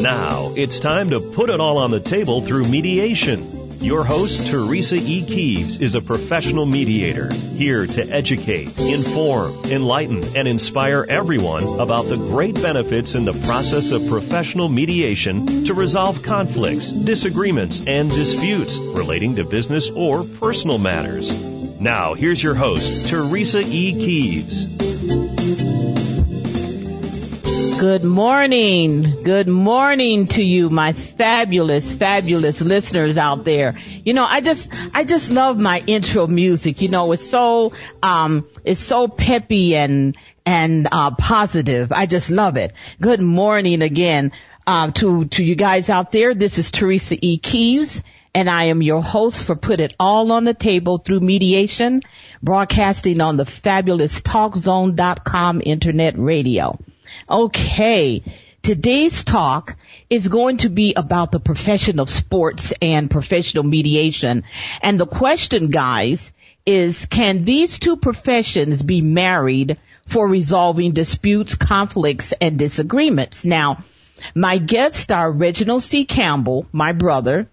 Now, it's time to put it all on the table through mediation. Your host, Teresa E. Keeves, is a professional mediator, here to educate, inform, enlighten, and inspire everyone about the great benefits in the process of professional mediation to resolve conflicts, disagreements, and disputes relating to business or personal matters. Now, here's your host, Teresa E. Keeves. Good morning. Good morning to you, my fabulous, fabulous listeners out there. You know, I just, I just love my intro music. You know, it's so, um, it's so peppy and, and, uh, positive. I just love it. Good morning again, um, to, to you guys out there. This is Teresa E. Keeves and I am your host for Put It All on the Table through Mediation, broadcasting on the fabulous TalkZone.com internet radio. Okay. Today's talk is going to be about the profession of sports and professional mediation. And the question, guys, is can these two professions be married for resolving disputes, conflicts, and disagreements? Now, my guests are Reginald C. Campbell, my brother,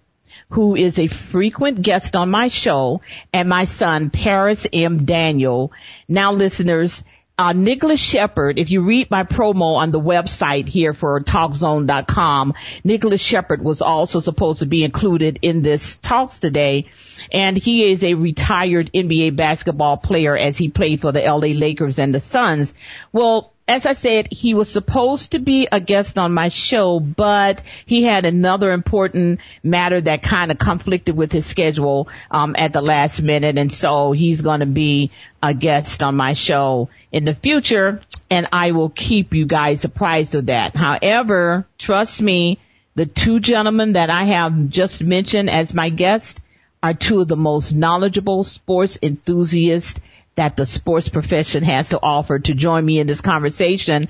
who is a frequent guest on my show, and my son, Paris M. Daniel. Now listeners, uh, Nicholas Shepard, if you read my promo on the website here for TalkZone.com, Nicholas Shepard was also supposed to be included in this talks today. And he is a retired NBA basketball player as he played for the LA Lakers and the Suns. Well, as I said, he was supposed to be a guest on my show, but he had another important matter that kind of conflicted with his schedule um, at the last minute, and so he's going to be a guest on my show in the future, and I will keep you guys apprised of that. However, trust me, the two gentlemen that I have just mentioned as my guests are two of the most knowledgeable sports enthusiasts that the sports profession has to offer to join me in this conversation.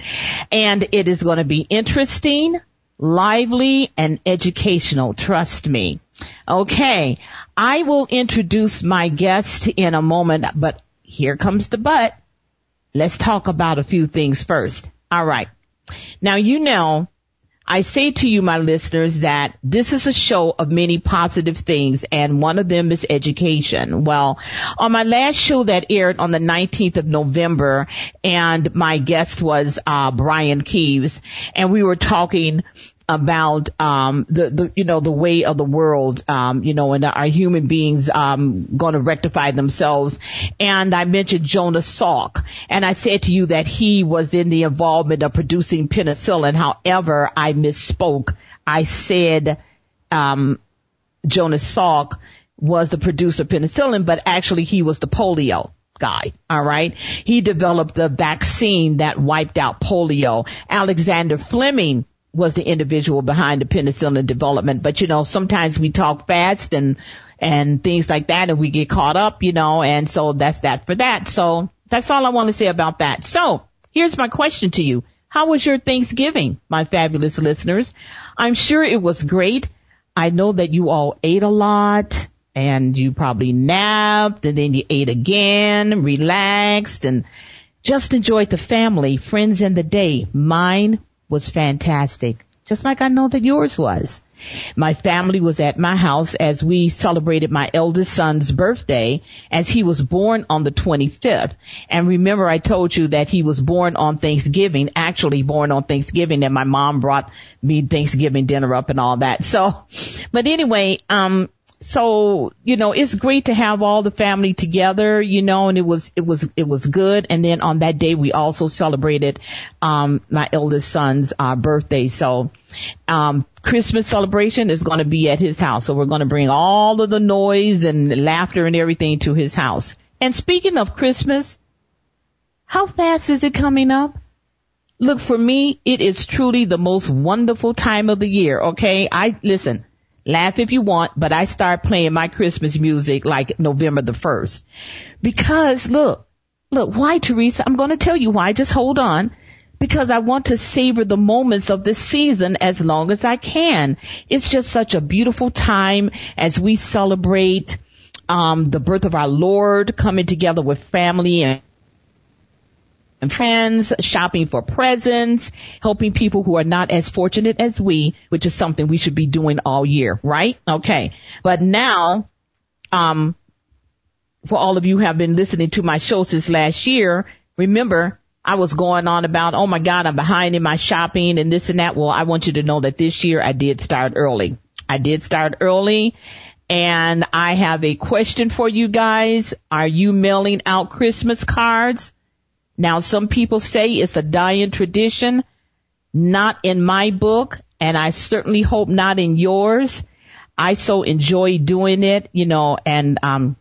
And it is going to be interesting, lively, and educational. Trust me. Okay. I will introduce my guest in a moment, but here comes the but. Let's talk about a few things first. All right. Now, you know, I say to you, my listeners, that this is a show of many positive things and one of them is education. Well, on my last show that aired on the 19th of November and my guest was, uh, Brian Keeves and we were talking about um the, the you know the way of the world um you know and are human beings um going to rectify themselves and I mentioned Jonas Salk and I said to you that he was in the involvement of producing penicillin however I misspoke I said um Jonas Salk was the producer of penicillin but actually he was the polio guy. All right. He developed the vaccine that wiped out polio. Alexander Fleming was the individual behind the penicillin development. But you know, sometimes we talk fast and, and things like that and we get caught up, you know, and so that's that for that. So that's all I want to say about that. So here's my question to you. How was your Thanksgiving, my fabulous listeners? I'm sure it was great. I know that you all ate a lot and you probably napped and then you ate again, relaxed and just enjoyed the family, friends and the day. Mine was fantastic, just like I know that yours was. My family was at my house as we celebrated my eldest son's birthday as he was born on the 25th. And remember I told you that he was born on Thanksgiving, actually born on Thanksgiving and my mom brought me Thanksgiving dinner up and all that. So, but anyway, um, so you know it's great to have all the family together you know and it was it was it was good. And then on that day we also celebrated um my eldest son's uh birthday. So um christmas celebration is going to be at his house. So we're going to bring all of the noise and laughter and everything to his house. And speaking of christmas how fast is it coming up? Look for me it is truly the most wonderful time of the year okay? I listen Laugh if you want, but I start playing my Christmas music like November the 1st. Because look, look, why Teresa? I'm going to tell you why. Just hold on. Because I want to savor the moments of this season as long as I can. It's just such a beautiful time as we celebrate, um, the birth of our Lord coming together with family and and friends, shopping for presents, helping people who are not as fortunate as we, which is something we should be doing all year, right? Okay. But now, um, for all of you who have been listening to my show since last year, remember I was going on about, oh my God, I'm behind in my shopping and this and that. Well, I want you to know that this year I did start early. I did start early and I have a question for you guys. Are you mailing out Christmas cards? Now, some people say it's a dying tradition. Not in my book, and I certainly hope not in yours. I so enjoy doing it, you know, and, um,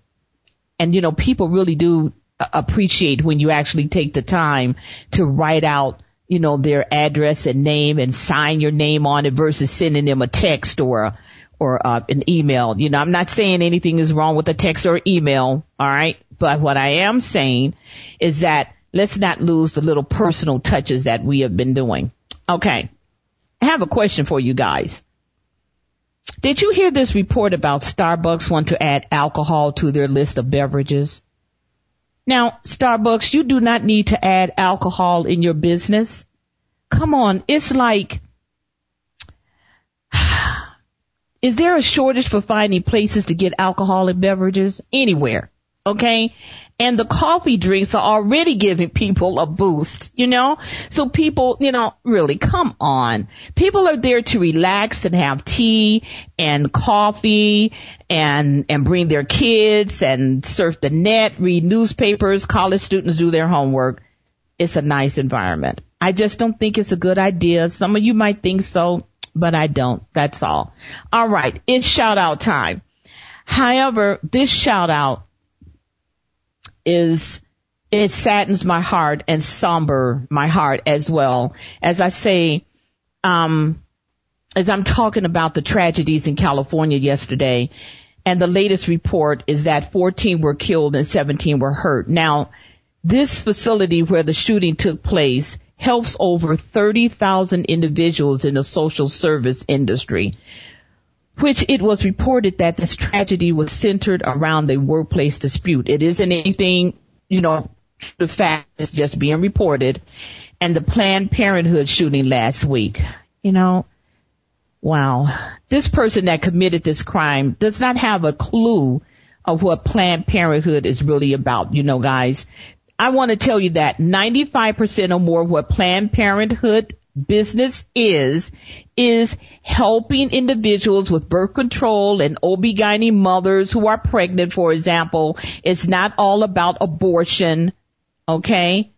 and, you know, people really do appreciate when you actually take the time to write out, you know, their address and name and sign your name on it versus sending them a text or or uh, an email. You know, I'm not saying anything is wrong with a text or email, all right? But what I am saying is that let's not lose the little personal touches that we have been doing. Okay. I have a question for you guys. Did you hear this report about Starbucks want to add alcohol to their list of beverages? Now, Starbucks, you do not need to add alcohol in your business. Come on, it's like, is there a shortage for finding places to get alcoholic beverages? Anywhere. Okay? And the coffee drinks are already giving people a boost, you know? So people, you know, really come on. People are there to relax and have tea and coffee and, and bring their kids and surf the net, read newspapers, college students do their homework. It's a nice environment. I just don't think it's a good idea. Some of you might think so, but I don't. That's all. All right. It's shout out time. However, this shout out is it saddens my heart and somber my heart as well. As I say, um, as I'm talking about the tragedies in California yesterday, and the latest report is that 14 were killed and 17 were hurt. Now, this facility where the shooting took place helps over 30,000 individuals in the social service industry which it was reported that this tragedy was centered around a workplace dispute. It isn't anything, you know, the fact is just being reported. And the Planned Parenthood shooting last week, you know, wow. This person that committed this crime does not have a clue of what Planned Parenthood is really about, you know, guys. I want to tell you that 95% or more of what Planned Parenthood business is, is helping individuals with birth control and OB-GYN mothers who are pregnant, for example. It's not all about abortion, okay?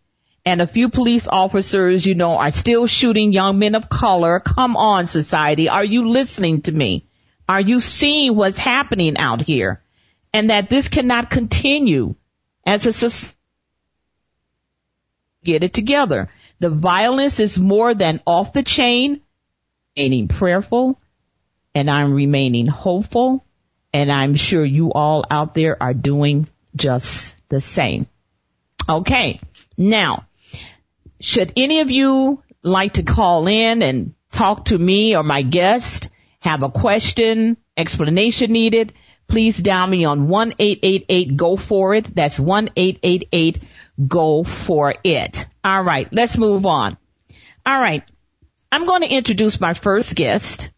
And a few police officers, you know, are still shooting young men of color. Come on, society. Are you listening to me? Are you seeing what's happening out here? And that this cannot continue as a society. Get it together. The violence is more than off the chain, remaining prayerful, and I'm remaining hopeful, and I'm sure you all out there are doing just the same. Okay. Now, should any of you like to call in and talk to me or my guest, have a question, explanation needed, please dial me on 1-888-GO for it. That's 1-888-GO for it. All right, let's move on. All right, I'm going to introduce my first guest.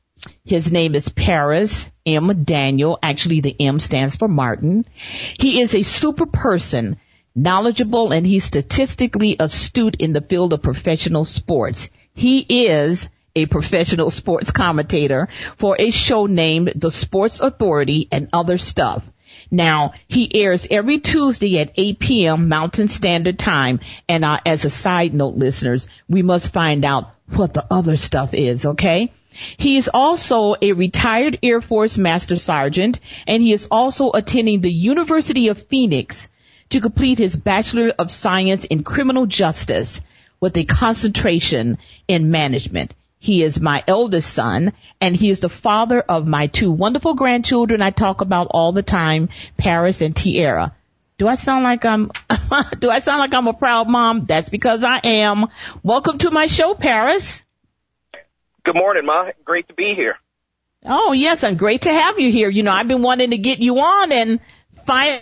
His name is Paris M. Daniel. Actually, the M stands for Martin. He is a super person, knowledgeable, and he's statistically astute in the field of professional sports. He is a professional sports commentator for a show named The Sports Authority and other stuff. Now, he airs every Tuesday at 8 p.m. Mountain Standard Time. And uh, as a side note, listeners, we must find out what the other stuff is, okay? He is also a retired Air Force Master Sergeant, and he is also attending the University of Phoenix to complete his Bachelor of Science in Criminal Justice with a concentration in management. He is my eldest son and he is the father of my two wonderful grandchildren I talk about all the time, Paris and Tiara. Do I sound like I'm, do I sound like I'm a proud mom? That's because I am. Welcome to my show, Paris. Good morning, Ma. Great to be here. Oh, yes, and great to have you here. You know, I've been wanting to get you on and find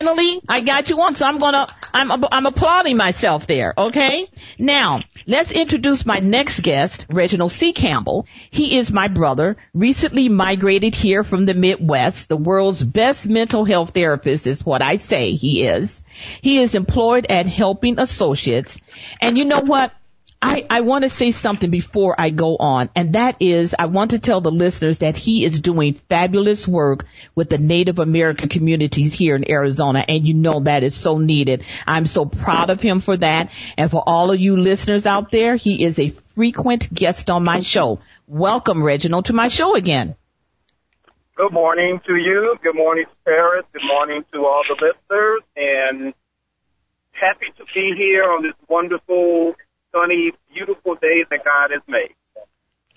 finally I got you on, so I'm gonna, I'm, I'm applauding myself there, okay? Now, let's introduce my next guest, Reginald C. Campbell. He is my brother, recently migrated here from the Midwest, the world's best mental health therapist is what I say he is. He is employed at Helping Associates, and you know what? I, I want to say something before I go on, and that is I want to tell the listeners that he is doing fabulous work with the Native American communities here in Arizona, and you know that is so needed. I'm so proud of him for that. And for all of you listeners out there, he is a frequent guest on my show. Welcome, Reginald, to my show again. Good morning to you. Good morning to Paris. Good morning to all the listeners, and happy to be here on this wonderful sunny, beautiful day that God has made.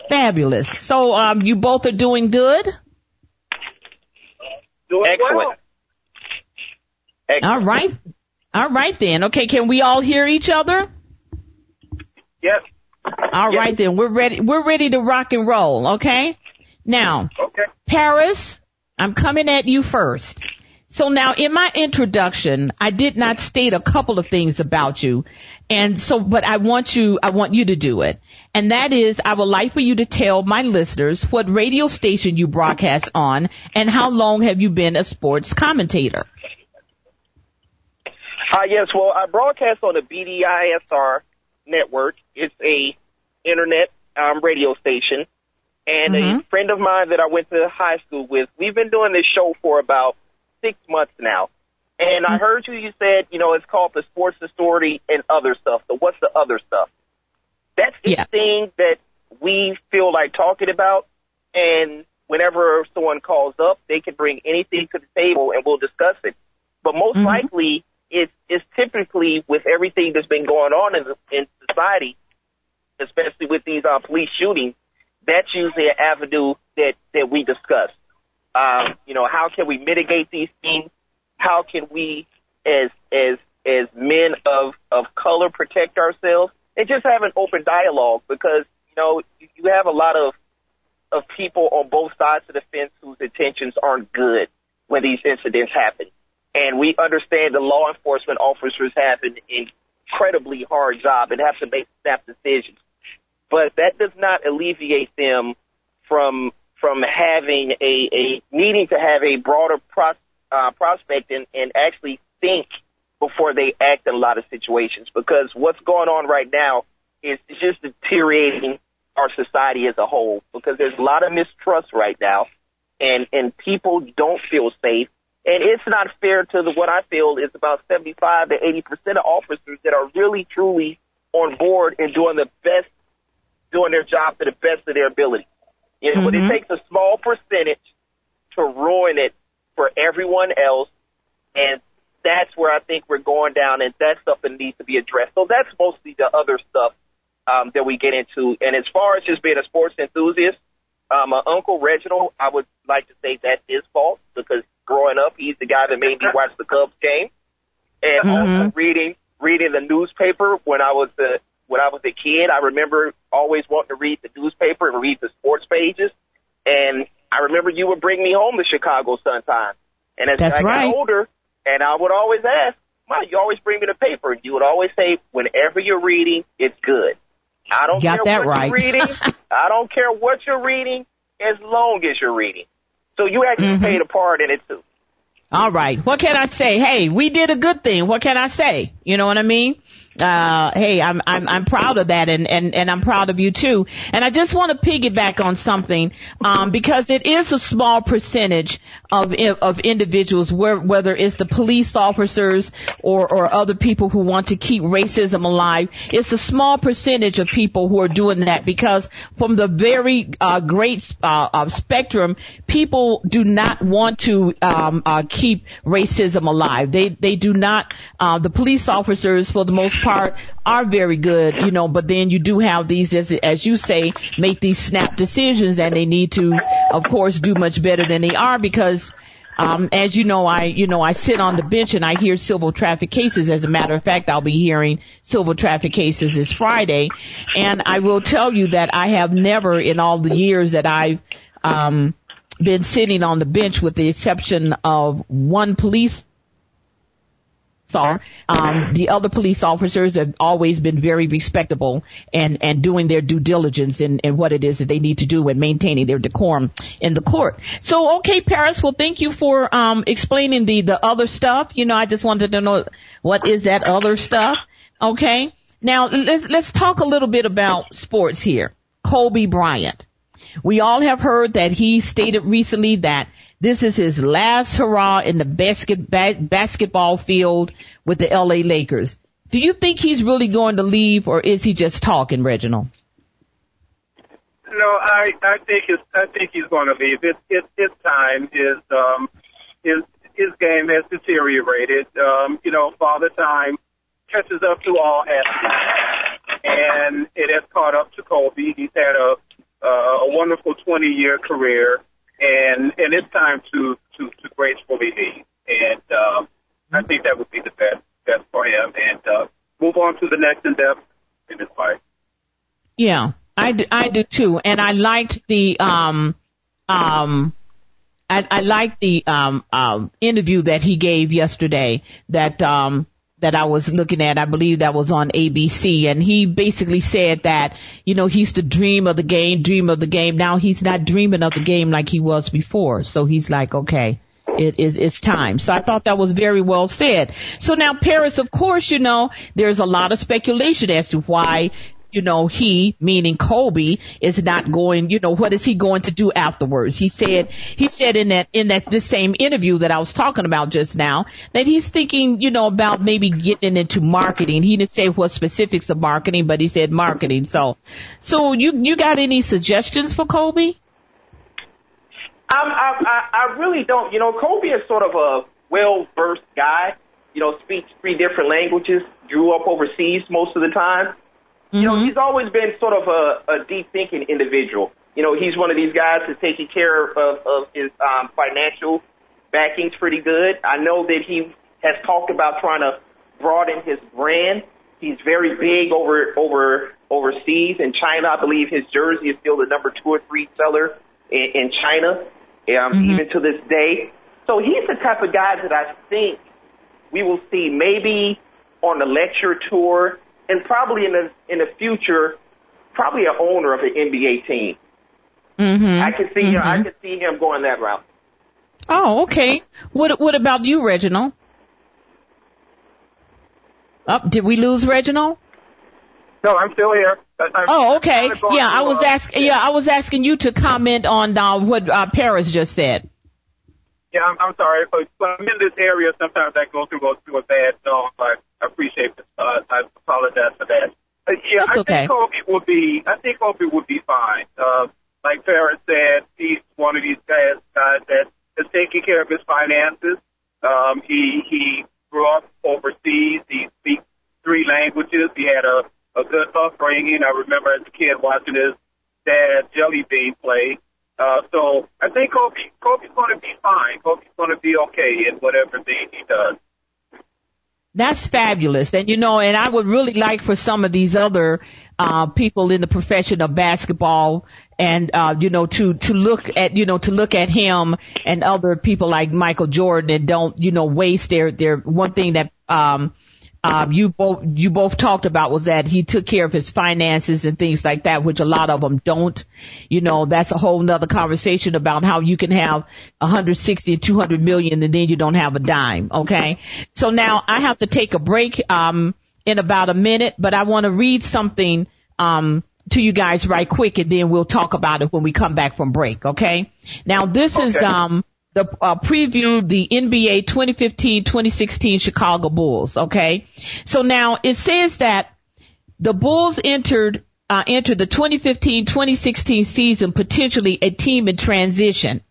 Fabulous. So um, you both are doing good? Doing Excellent. Well. Excellent. All right. All right then. Okay, can we all hear each other? Yes. All yes. right then. We're ready. We're ready to rock and roll. Okay. Now, okay. Paris, I'm coming at you first. So now in my introduction, I did not state a couple of things about you. And so, but I want you, I want you to do it. And that is, I would like for you to tell my listeners what radio station you broadcast on and how long have you been a sports commentator? Uh, yes, well, I broadcast on the BDISR network. It's a internet um, radio station. And mm-hmm. a friend of mine that I went to high school with, we've been doing this show for about six months now. And I heard you, you said, you know, it's called the Sports Authority and other stuff. So what's the other stuff? That's the yeah. thing that we feel like talking about. And whenever someone calls up, they can bring anything to the table and we'll discuss it. But most mm-hmm. likely, it's, it's typically with everything that's been going on in, in society, especially with these uh, police shootings, that's usually an avenue that, that we discuss. Um, you know, how can we mitigate these things? How can we as as as men of of color protect ourselves and just have an open dialogue because you know you, have a lot of of people on both sides of the fence whose intentions aren't good when these incidents happen. And we understand the law enforcement officers have an incredibly hard job and have to make snap decisions. But that does not alleviate them from from having a, a needing to have a broader process uh, prospect and, and actually think before they act in a lot of situations because what's going on right now is just deteriorating our society as a whole because there's a lot of mistrust right now and and people don't feel safe and it's not fair to the what I feel is about 75 to 80 percent of officers that are really truly on board and doing the best doing their job to the best of their ability. You know, mm-hmm. but it takes a small percentage to ruin it for everyone else. And that's where I think we're going down, and that's stuff that needs to be addressed. So that's mostly the other stuff um, that we get into. And as far as just being a sports enthusiast, uh, my uncle Reginald, I would like to say that's his fault because growing up, he's the guy that made me watch the Cubs game, and mm-hmm. also reading reading the newspaper when I was the when I was a kid. I remember always wanting to read the newspaper and read the sports pages, and I remember you would bring me home to Chicago Sun sometimes. And as That's I right. got older, and I would always ask, "Mom, you always bring me the paper." And you would always say, "Whenever you're reading, it's good." I don't Got care what right. you're reading. I don't care what you're reading, as long as you're reading. So you actually mm-hmm. played a part in it too. All right. What can I say? Hey, we did a good thing. What can I say? You know what I mean? Uh, hey, I'm, I'm, I'm proud of that and, and, and I'm proud of you too. And I just want to piggyback on something, um, because it is a small percentage of, of individuals where, whether it's the police officers or, or other people who want to keep racism alive. It's a small percentage of people who are doing that because from the very, uh, great, uh, uh spectrum, people do not want to, um, uh, keep racism alive. They, they do not, uh, the police officers for the most part are very good, you know, but then you do have these, as, as you say, make these snap decisions and they need to, of course, do much better than they are because um, as you know, I, you know, I sit on the bench and I hear civil traffic cases. As a matter of fact, I'll be hearing civil traffic cases this Friday. And I will tell you that I have never in all the years that I've, um, been sitting on the bench with the exception of one police are. Um, the other police officers have always been very respectable and, and doing their due diligence in, in what it is that they need to do and maintaining their decorum in the court. So, okay, Paris, well, thank you for, um, explaining the, the other stuff. You know, I just wanted to know what is that other stuff. Okay. Now, let's, let's talk a little bit about sports here. Kobe Bryant. We all have heard that he stated recently that this is his last hurrah in the basket, ba- basketball field with the LA Lakers. Do you think he's really going to leave or is he just talking, Reginald? No, I, I think it's, I think he's going to leave. It's, it's, it's time. His, um, his, his game has deteriorated. Um, you know, father time catches up to all athletes and it has caught up to Kobe. He's had a, uh, a wonderful 20 year career and and it's time to to to gracefully leave. And um, I think that would be the best best for him, and uh, move on to the next endeavor in his life. Yeah, I do, I do too, and I liked the um um. I, I liked the um, um, interview that he gave yesterday. That um, that I was looking at. I believe that was on ABC and he basically said that, you know, he's the dream of the game, dream of the game. Now he's not dreaming of the game like he was before. So he's like, okay, it is, it's time. So I thought that was very well said. So now Paris, of course, you know, there's a lot of speculation as to why you know, he, meaning Kobe, is not going, you know, what is he going to do afterwards? He said, he said in that, in that, this same interview that I was talking about just now, that he's thinking, you know, about maybe getting into marketing. He didn't say what specifics of marketing, but he said marketing. So, so you, you got any suggestions for Kobe? Um, I, I, I really don't. You know, Kobe is sort of a well-versed guy. You know, speaks three different languages. Grew up overseas most of the time. Mm-hmm. You know, he's always been sort of a, a deep thinking individual. You know, he's one of these guys that's taking care of, of his um, financial backings pretty good. I know that he has talked about trying to broaden his brand. He's very big over over overseas in China. I believe his jersey is still the number two or three seller in, in China, um, mm-hmm. even to this day. So he's the type of guy that I think we will see maybe on the lecture tour and probably in the in the future, probably an owner of an NBA team. Mm-hmm. I can see mm-hmm. him. I can see him going that route. Oh, okay. What What about you, Reginald? Up, oh, did we lose Reginald? No, I'm still here. I'm, oh, okay. Yeah, I was asking. Yeah, I was asking you to comment on uh, what uh, Paris just said. Yeah, I'm, I'm sorry. But I'm in this area. Sometimes I go through go through a bad zone. But I appreciate. Uh, I apologize for that. Uh, yeah, That's I okay. think Kobe would be. I think Kobe would be fine. Uh, like Farrah said, he's one of these guys, guys that is taking care of his finances. Um, he he grew up overseas. He speaks three languages. He had a a good upbringing. I remember as a kid watching his dad Jelly Bean play. Uh, so I think Kobe Kobe's going to be fine. Kobe's going to be okay in whatever thing he does. That's fabulous. And you know, and I would really like for some of these other uh people in the profession of basketball and uh you know to to look at you know to look at him and other people like Michael Jordan and don't you know waste their their one thing that um um, you both you both talked about was that he took care of his finances and things like that, which a lot of them don't. You know, that's a whole nother conversation about how you can have 160 and 200 million and then you don't have a dime. Okay, so now I have to take a break um, in about a minute, but I want to read something um, to you guys right quick, and then we'll talk about it when we come back from break. Okay, now this okay. is um the uh, preview the NBA 2015-2016 Chicago Bulls. Okay, so now it says that the Bulls entered uh, entered the 2015-2016 season potentially a team in transition.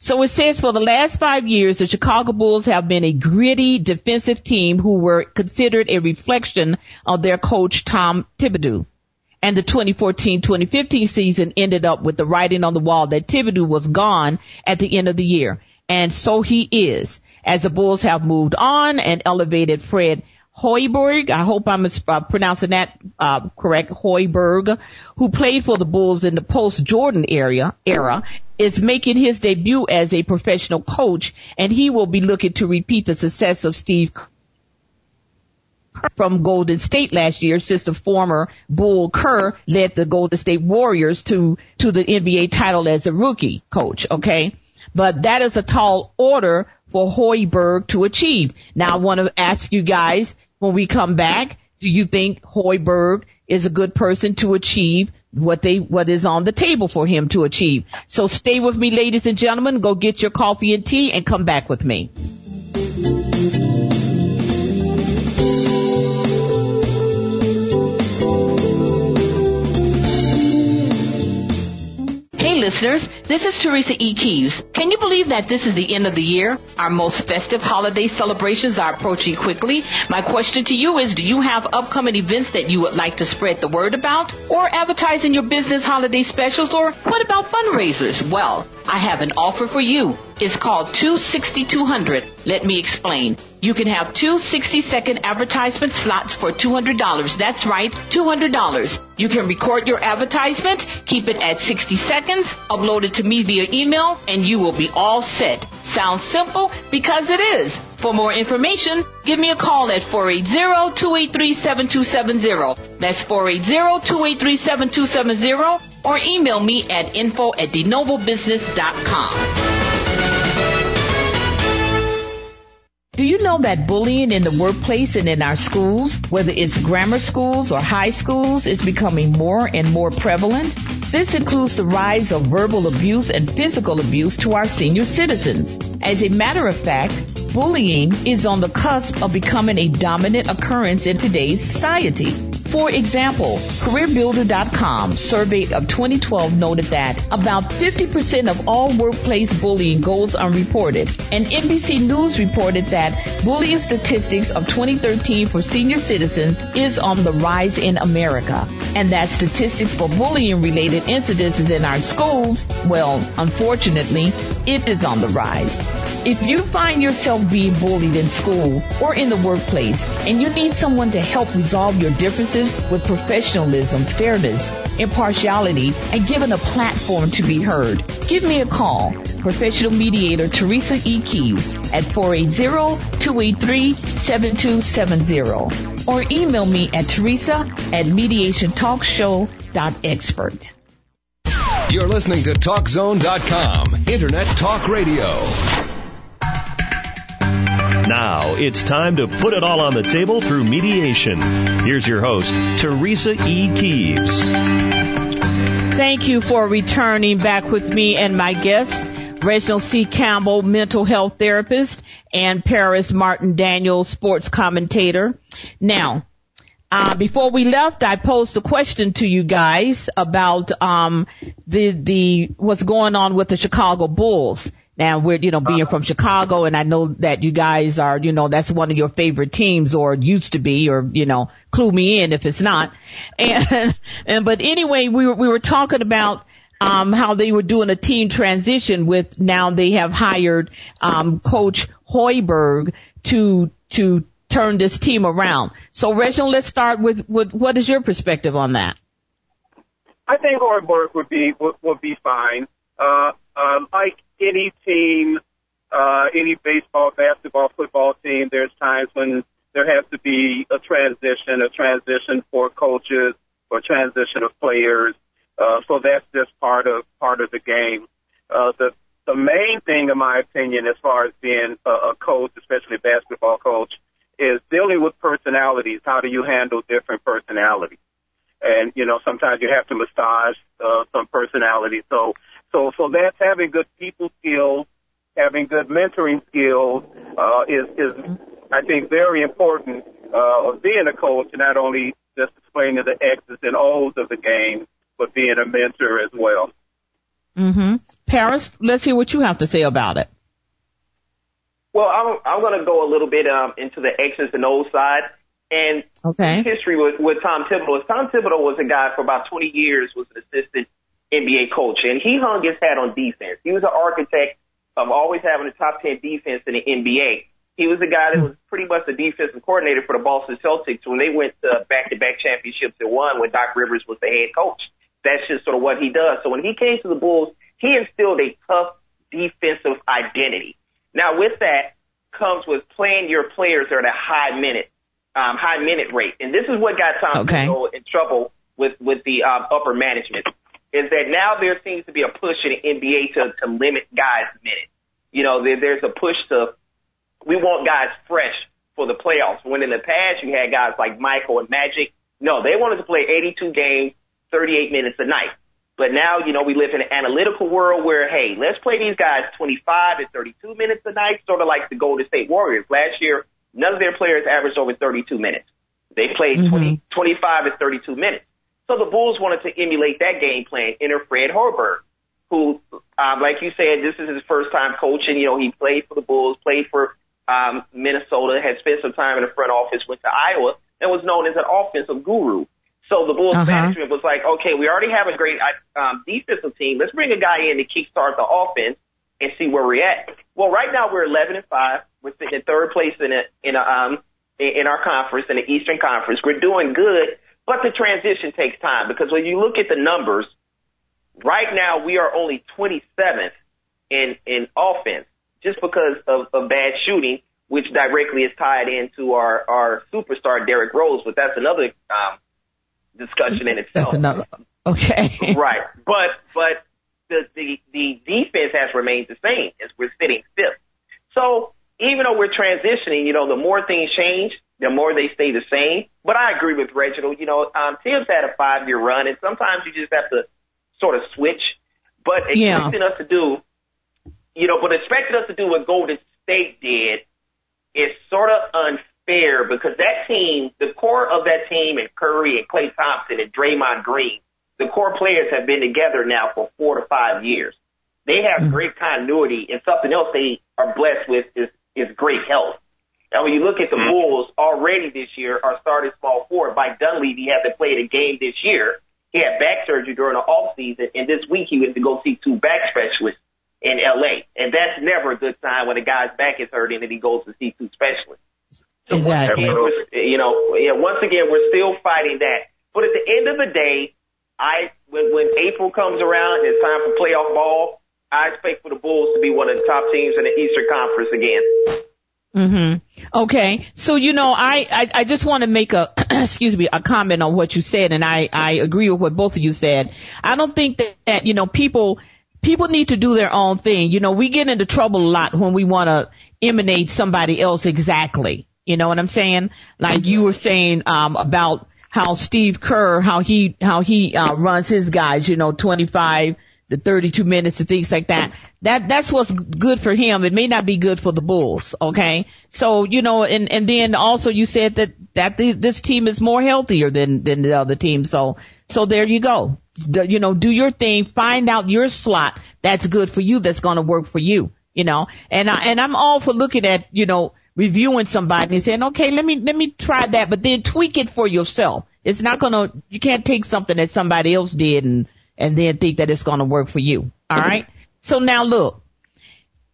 So it says for the last five years, the Chicago Bulls have been a gritty defensive team who were considered a reflection of their coach Tom Thibodeau. And the 2014-2015 season ended up with the writing on the wall that Thibodeau was gone at the end of the year. And so he is. As the Bulls have moved on and elevated Fred Hoiberg, I hope I'm uh, pronouncing that uh, correct, Hoiberg, who played for the Bulls in the post-Jordan area, era, is making his debut as a professional coach, and he will be looking to repeat the success of Steve Kerr from Golden State last year since the former Bull Kerr led the Golden State Warriors to, to the NBA title as a rookie coach, okay? But that is a tall order for Hoiberg to achieve. Now I want to ask you guys when we come back, do you think Hoiberg is a good person to achieve what they what is on the table for him to achieve. So stay with me ladies and gentlemen, go get your coffee and tea and come back with me. Listeners. This is Teresa E. Keeves. Can you believe that this is the end of the year? Our most festive holiday celebrations are approaching quickly. My question to you is, do you have upcoming events that you would like to spread the word about? Or advertise in your business holiday specials? Or what about fundraisers? Well, I have an offer for you. It's called 26200. Let me explain. You can have two 60 second advertisement slots for $200. That's right, $200. You can record your advertisement, keep it at 60 seconds, upload it to me via email, and you will be all set. Sounds simple? Because it is. For more information, give me a call at 480-283-7270. That's 480-283-7270 or email me at info at denovobusiness.com. Do you know that bullying in the workplace and in our schools, whether it's grammar schools or high schools, is becoming more and more prevalent? This includes the rise of verbal abuse and physical abuse to our senior citizens. As a matter of fact, bullying is on the cusp of becoming a dominant occurrence in today's society. For example, CareerBuilder.com survey of 2012 noted that about 50% of all workplace bullying goes unreported. And NBC News reported that bullying statistics of 2013 for senior citizens is on the rise in America. And that statistics for bullying related incidences in our schools, well, unfortunately, it is on the rise. If you find yourself being bullied in school or in the workplace and you need someone to help resolve your differences with professionalism, fairness, impartiality, and given a platform to be heard, give me a call. Professional mediator Teresa E. Keeves at 480-283-7270 or email me at teresa at mediationtalkshow.expert. You're listening to TalkZone.com, Internet Talk Radio. Now it's time to put it all on the table through mediation. Here's your host, Teresa E. Keeves. Thank you for returning back with me and my guest, Reginald C. Campbell, mental health therapist, and Paris Martin Daniel, sports commentator. Now, uh, before we left, I posed a question to you guys about um, the the what's going on with the Chicago Bulls. Now we're, you know, being from Chicago and I know that you guys are, you know, that's one of your favorite teams or used to be or, you know, clue me in if it's not. And, and, but anyway, we were, we were talking about, um, how they were doing a team transition with now they have hired, um, coach Hoiberg to, to turn this team around. So Reginald, let's start with, with what is your perspective on that? I think Hoiberg would be, would, would be fine. Uh, uh, like any team, uh, any baseball, basketball, football team, there's times when there has to be a transition, a transition for coaches, or transition of players. Uh, so that's just part of part of the game. Uh, the the main thing, in my opinion, as far as being a, a coach, especially a basketball coach, is dealing with personalities. How do you handle different personalities? And you know, sometimes you have to massage uh, some personalities. So so, so that's having good people skills, having good mentoring skills, uh, is, is, I think, very important, uh, of being a coach, and not only just explaining the X's and O's of the game, but being a mentor as well. Mm-hmm. Paris, let's hear what you have to say about it. Well, I'm, I'm going to go a little bit um, into the X's and O's side. And okay. history with, with Tom Thibodeau. Tom Thibodeau was a guy for about 20 years, was an assistant NBA coach, and he hung his hat on defense. He was an architect of always having a top 10 defense in the NBA. He was the guy that was pretty much the defensive coordinator for the Boston Celtics when they went to back-to-back championships and won when Doc Rivers was the head coach. That's just sort of what he does. So when he came to the Bulls, he instilled a tough defensive identity. Now with that comes with playing your players at a high minute, um, high minute rate. And this is what got Tom Okay. Thibodeau in trouble with with the um, upper management. Is that now there seems to be a push in the NBA to to limit guys' minutes. You know, there, there's a push to we want guys fresh for the playoffs. When in the past you had guys like Michael and Magic, no, they wanted to play 82 games, 38 minutes a night. But now, you know, we live in an analytical world where, hey, let's play these guys 25 and 32 minutes a night, sort of like the Golden State Warriors. Last year, none of their players averaged over 32 minutes. They played Mhm. 20, 25 and 32 minutes. So the Bulls wanted to emulate that game plan. Enter Fred Hoiberg, who, um, like you said, this is his first time coaching. You know, he played for the Bulls, played for um, Minnesota, had spent some time in the front office, went to Iowa, and was known as an offensive guru. So the Bulls Uh-huh. management was like, okay, we already have a great um, defensive team. Let's bring a guy in to kickstart the offense and see where we're at. Well, right now we're 11 and five. We're sitting in third place in a, in a, um in in our conference in the Eastern Conference. We're doing good, but the transition takes time because when you look at the numbers, right now we are only 27th in in offense just because of, of bad shooting, which directly is tied into our our superstar Derrick Rose. But that's another um, discussion in itself. That's another. Okay. Right. But but the, the the defense has remained the same as we're sitting fifth. So even though we're transitioning, you know, the more things change, the more they stay the same. But I agree with Reginald. You know, um, Thibs had a five year run, and sometimes you just have to sort of switch. But Yeah. expecting us to do, you know, but expecting us to do what Golden State did is sort of unfair because that team, the core of that team, and Curry and Klay Thompson and Draymond Green, the core players have been together now for four to five years. They have great continuity, and something else they are blessed with is is great health. And when you look at the mm-hmm. Bulls already this year, our starting small forward, Mike Dunleavy, hasn't played a game this year. He had back surgery during the off season, and this week he went to go see two back specialists in LA. And that's never a good sign when a guy's back is hurting and he goes to see two specialists. So once Exactly. again, you know, yeah, once again, we're still fighting that. But at the end of the day, I when when April comes around and it's time for playoff ball, I expect for the Bulls to be one of the top teams in the Eastern Conference again. Mm-hmm. Okay. So, you know, I, I, I just want to make a, excuse me, a comment on what you said, and I, I agree with what both of you said. I don't think that, that, you know, people, people need to do their own thing. You know, we get into trouble a lot when we want to emanate somebody else exactly. You know what I'm saying? Like you were saying, um, about how Steve Kerr, how he, how he, uh, runs his guys, you know, 25 the 32 minutes and things like that. That that's what's good for him. It may not be good for the Bulls. Okay, so you know, and and then also you said that that the, this team is more healthier than than the other team. So so there you go. You know, do your thing. Find out your slot that's good for you. That's going to work for you. You know, and I and I'm all for looking at you know reviewing somebody and saying, okay, let me let me try that, but then tweak it for yourself. It's not gonna. You can't take something that somebody else did and and then think that it's going to work for you. All right. Mm-hmm. So now look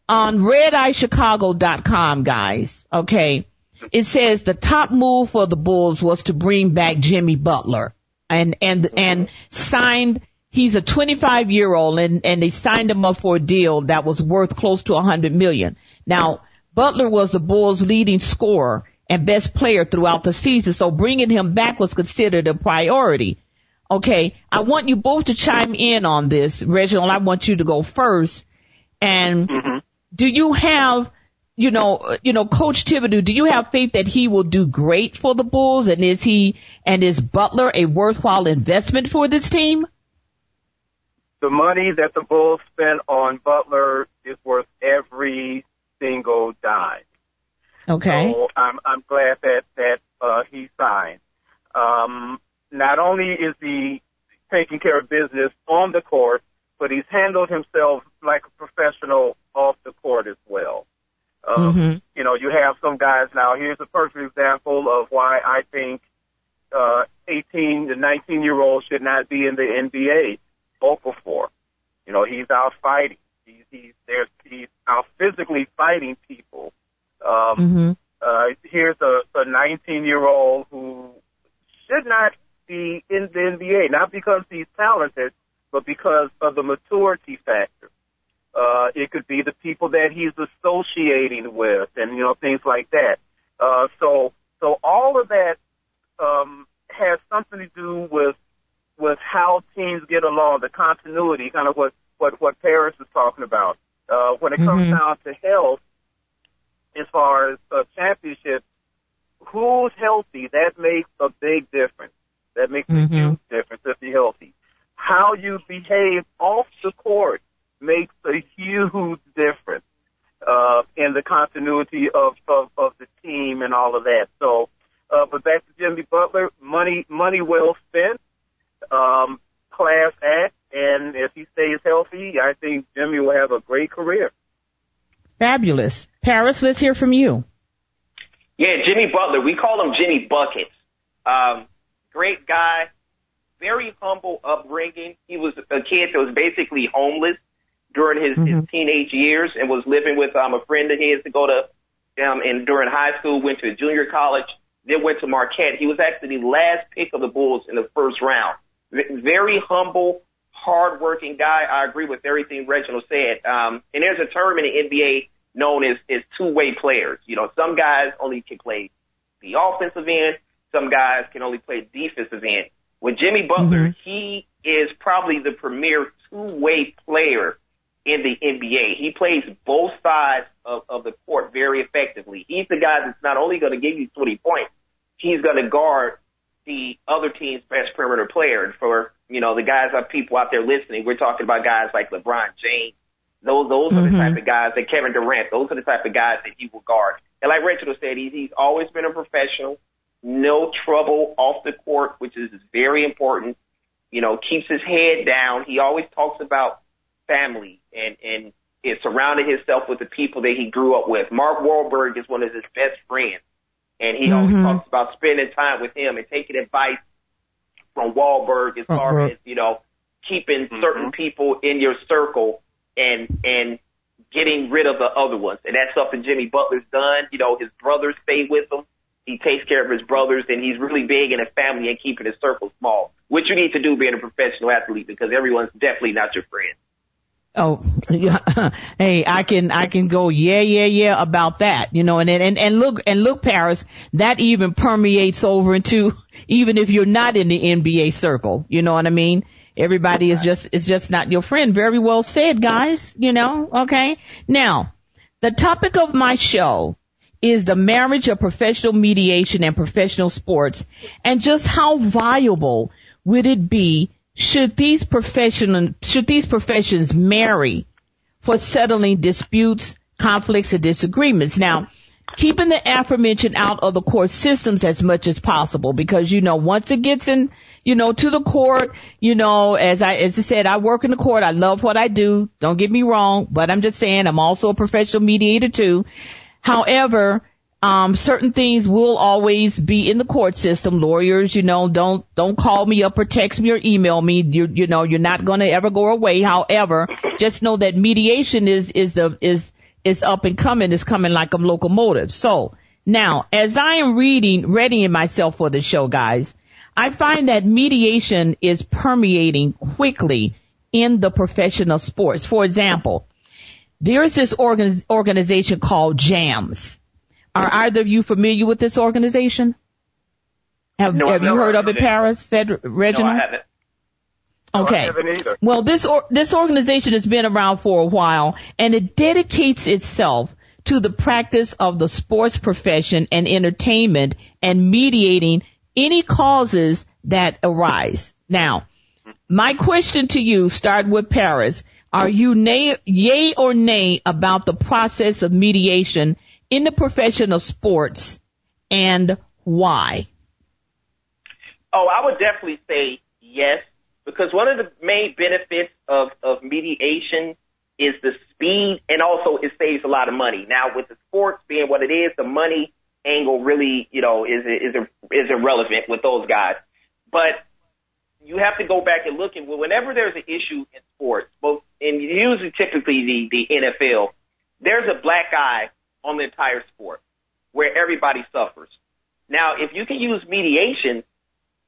on redeyechicago.com, guys. Okay. It says the top move for the Bulls was to bring back Jimmy Butler and, and, and signed, he's a 25 year old and, and they signed him up for a deal that was worth close to a hundred million. Now, Butler was the Bulls leading scorer and best player throughout the season. So bringing him back was considered a priority. Okay, I want you both to chime in on this. Reginald, I want you to go first. And do you have, you know, you know, Coach Thibodeau, do you have faith that he will do great for the Bulls? And is he, and is Butler a worthwhile investment for this team? The money that the Bulls spent on Butler is worth every single dime. Okay. So I'm I'm glad that that uh, he signed. Um, not only is he taking care of business on the court, but he's handled himself like a professional off the court as well. Um, Mhm. You know, you have some guys now. Here's a perfect example of why I think uh, 18 to 19 year olds should not be in the NBA. Okafor, you know, he's out fighting. He's he's there's he's out physically fighting people. Um, hmm uh, here's a, a 19 year old who should not be in the NBA, not because he's talented, but because of the maturity factor. Uh, it could be the people that he's associating with and, you know, things like that. Uh, so, So all of that um, has something to do with with how teams get along, the continuity, kind of what what what Paris is talking about. Uh, when it comes Mhm. down to health, as far as uh, championships, who's healthy? That makes a big difference. That makes Mhm. a huge difference if you're healthy. How you behave off the court makes a huge difference uh, in the continuity of, of, of the team and all of that. So, uh, but back to Jimmy Butler, money money well spent, um, class act, and if he stays healthy, I think Jimmy will have a great career. Fabulous. Paris, let's hear from you. Yeah, Jimmy Butler. We call him Jimmy Buckets. Um, great guy, very humble upbringing. He was a kid that was basically homeless during his, his Mhm. teenage years and was living with um, a friend of his to go to um, and during high school went to junior college, then went to Marquette. He was actually the last pick of the Bulls in the first round. V- Very humble, hardworking guy. I agree with everything Reginald said. Um, and there's a term in the NBA known as, as two-way players. You know, some guys only can play the offensive end. Some guys can only play defensive end. With Jimmy Butler, Mhm. he is probably the premier two-way player in the NBA. He plays both sides of, of the court very effectively. He's the guy that's not only going to give you 20 points, he's going to guard the other team's best perimeter player. And for, you know, the guys, are people out there listening, we're talking about guys like LeBron James. Those, those are the Mhm. type of guys that Kevin Durant, those are the type of guys that he will guard. And like Reginald said, he's, he's always been a professional, no trouble off the court, which is very important. You know, keeps his head down. He always talks about family and, and is surrounded himself with the people that he grew up with. Mark Wahlberg is one of his best friends. And he always Mhm. talks about spending time with him and taking advice from Wahlberg as far bro. as, you know, keeping certain people in your circle and, and getting rid of the other ones. And that's something Jimmy Butler's done. You know, his brothers stay with him. He takes care of his brothers and he's really big in a family and keeping his circle small, which you need to do being a professional athlete because everyone's definitely not your friend. Oh, hey, I can, I can go, yeah, yeah, yeah about that, you know, and, and, and look, and look, Paris, that even permeates over into, even if you're not in the NBA circle, you know what I mean? Everybody is just, is just not your friend. Very well said, guys, you know, okay? Now, the topic of my show is the marriage of professional mediation and professional sports. And just how viable would it be should these professional should these professions marry for settling disputes, conflicts, and disagreements. Now, keeping the aforementioned out of the court systems as much as possible because you know once it gets in you know to the court you know as i as i said i work in the court. I love what i do. Don't get me wrong but i'm just saying i'm also a professional mediator too however um certain things will always be in the court system lawyers you know don't don't call me up or text me or email me you you know you're not going to ever go away however just know that mediation is is the is is up and coming, It's coming like a locomotive. So now, as I am reading, readying myself for the show, guys, I find that mediation is permeating quickly in the professional sports. For example, there's this organ- organization called JAMS. Are either of you familiar with this organization? Have, No, I've you heard of it. Paris? Said Reginald? No, I haven't. Okay. Well, this or, this organization has been around for a while, and it dedicates itself to the practice of the sports profession and entertainment and mediating any causes that arise. Now, my question to you, start with Paris. Are you nay, yay or nay about the process of mediation in the profession of sports and why? Oh, I would definitely say yes, because one of the main benefits of, of mediation is the speed and also it saves a lot of money. Now with the sports being what it is, the money angle really, you know, is, is, is irrelevant with those guys. But you have to go back and look and whenever there's an issue in sports, both and usually typically the, the NFL, there's a black eye on the entire sport where everybody suffers. Now, if you can use mediation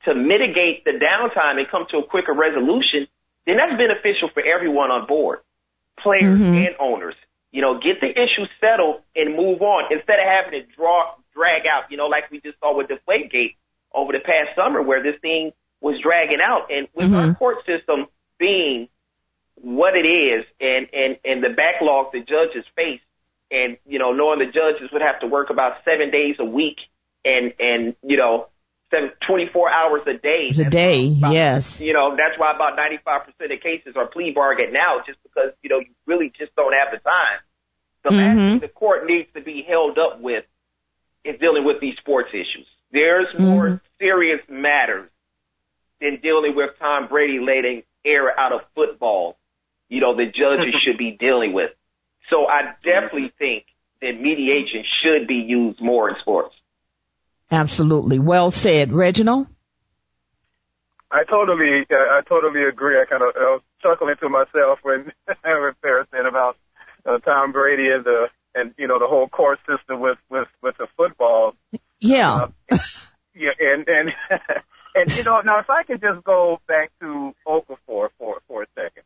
to mitigate the downtime and come to a quicker resolution, then that's beneficial for everyone on board, players Mhm. and owners. You know, get the issue settled and move on instead of having to draw drag out, you know, like we just saw with the Gate over the past summer where this thing was dragging out. And with mm-hmm. our court system being what it is and, and, and the backlog the judges face and, you know, knowing the judges would have to work about seven days a week and, and, you know, seven, 24 hours a day. A day, about, yes. You know, that's why about 95% of cases are plea bargain now just because, you know, you really just don't have the time. The mm-hmm. last thing the court needs to be held up with is dealing with these sports issues. There's more mm-hmm. serious matters than dealing with Tom Brady letting air out of football, you know, the judges should be dealing with. So I definitely think that mediation should be used more in sports. Absolutely. Well said. Reginald? I totally, uh, I totally agree. I kind of I was chuckling to myself when I heard Paris saying about uh, Tom Brady and the and you know the whole court system with with with the football. Yeah. Uh, yeah, and and and you know now if I can just go back to Okafor for for a second.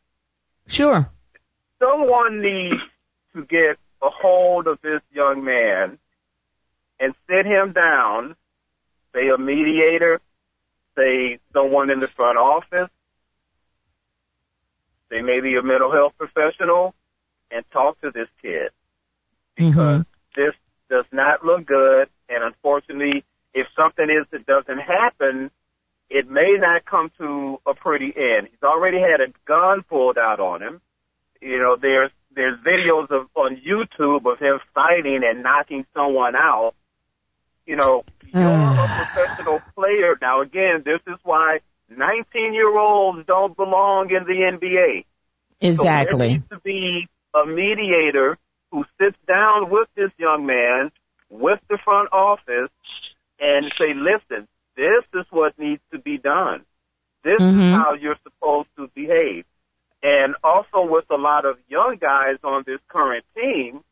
Sure. Someone needs to get a hold of this young man and sit him down, say a mediator, say someone in the front office, say maybe a mental health professional, and talk to this kid. Because mm-hmm. this does not look good, and unfortunately, if something is that doesn't happen, it may not come to a pretty end. He's already had a gun pulled out on him. You know, there's there's videos of on YouTube of him fighting and knocking someone out you know, you're a professional player. Now again, this is why 19 year olds don't belong in the NBA. Exactly. So there needs to be a mediator who sits down with this young man, with the front office, and say, listen, this is what needs to be done. This mm-hmm. is how you're supposed to behave. And also with a lot of young guys on this current team,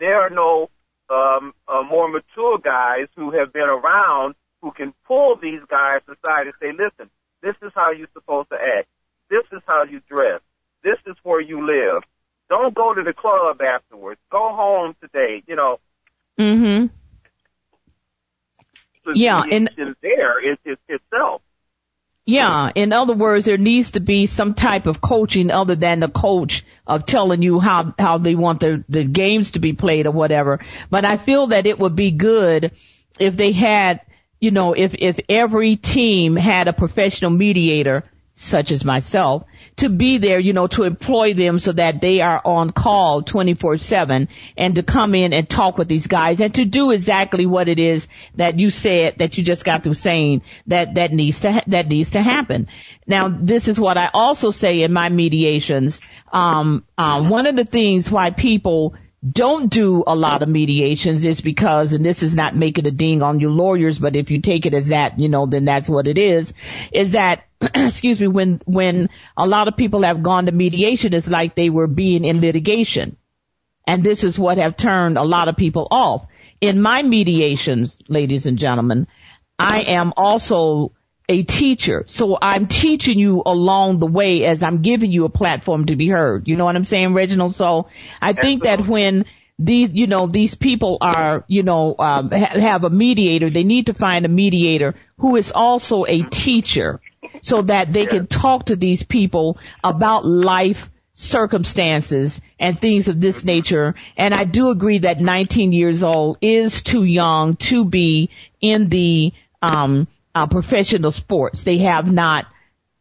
there are no um, uh, more mature guys who have been around who can pull these guys aside and say, listen, this is how you're supposed to act. This is how you dress. This is where you live. Don't go to the club afterwards. Go home today, you know. Yeah, and there is, is itself. Yeah, in other words, there needs to be some type of coaching other than the coach of telling you how, how they want the, the games to be played or whatever. But I feel that it would be good if they had, you know, if, if every team had a professional mediator, such as myself, to be there, you know, to employ them so that they are on call 24-7 and to come in and talk with these guys and to do exactly what it is that you said that you just got through saying that that needs to ha- that needs to happen. Now, this is what I also say in my mediations. Um, um, one of the things why people don't do a lot of mediations is because, and this is not making a ding on you lawyers, but if you take it as that, you know, then that's what it is, is that, excuse me, when, when a lot of people have gone to mediation, it's like they were being in litigation. And this is what have turned a lot of people off. In my mediations, ladies and gentlemen, I am also a teacher. So I'm teaching you along the way as I'm giving you a platform to be heard. You know what I'm saying, Reginald? So I think that when these, you know, these people are, you know, um, ha- have a mediator, they need to find a mediator who is also a teacher so that they can talk to these people about life circumstances and things of this nature. And I do agree that 19 years old is too young to be in the, um, uh, professional sports. They have not,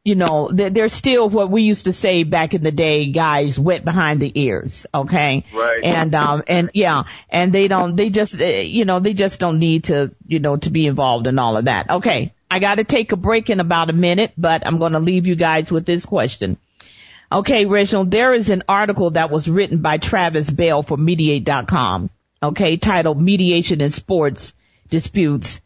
you know, they're, they're still what we used to say back in the day, guys wet behind the ears. Okay. Right. And, um, and yeah, and they don't, they just, uh, you know, they just don't need to, you know, to be involved in all of that. Okay. I got to take a break in about a minute, but I'm going to leave you guys with this question. Okay, Reginald, there is an article that was written by Travis Bell for Mediate.com, okay, titled Mediation in Sports Disputes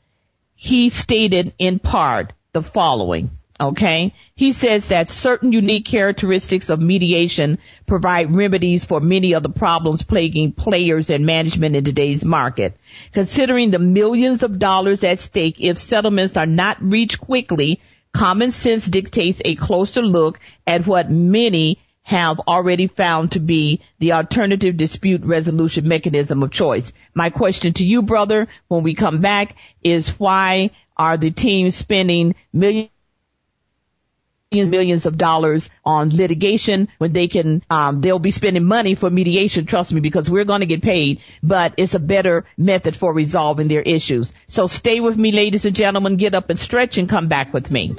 he stated in part the following. Okay. He says that certain unique characteristics of mediation provide remedies for many of the problems plaguing players and management in today's market. Considering the millions of dollars at stake if settlements are not reached quickly, common sense dictates a closer look at what many have already found to be the alternative dispute resolution mechanism of choice. My question to you, brother, when we come back is why are the teams spending millions millions of dollars on litigation when they can um, they'll be spending money for mediation trust me because we're going to get paid but it's a better method for resolving their issues. So stay with me ladies and gentlemen. Get up and stretch and come back with me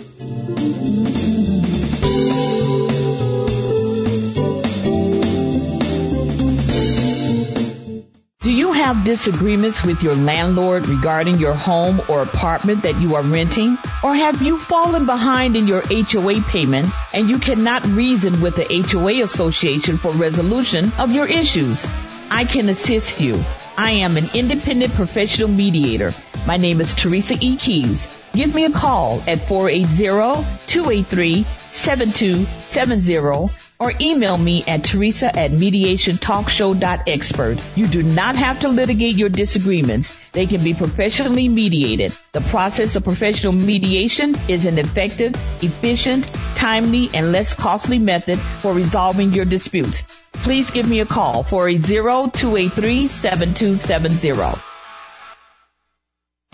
you have disagreements with your landlord regarding your home or apartment that you are renting? Or have you fallen behind in your HOA payments and you cannot reason with the HOA association for resolution of your issues? I can assist you. I am an independent professional mediator. My name is Teresa E. Keeves. Give me a call at 480-283-7270 or email me at teresa at mediationtalkshow.expert. You do not have to litigate your disagreements. They can be professionally mediated. The process of professional mediation is an effective, efficient, timely, and less costly method for resolving your disputes. Please give me a call for a 283 7270.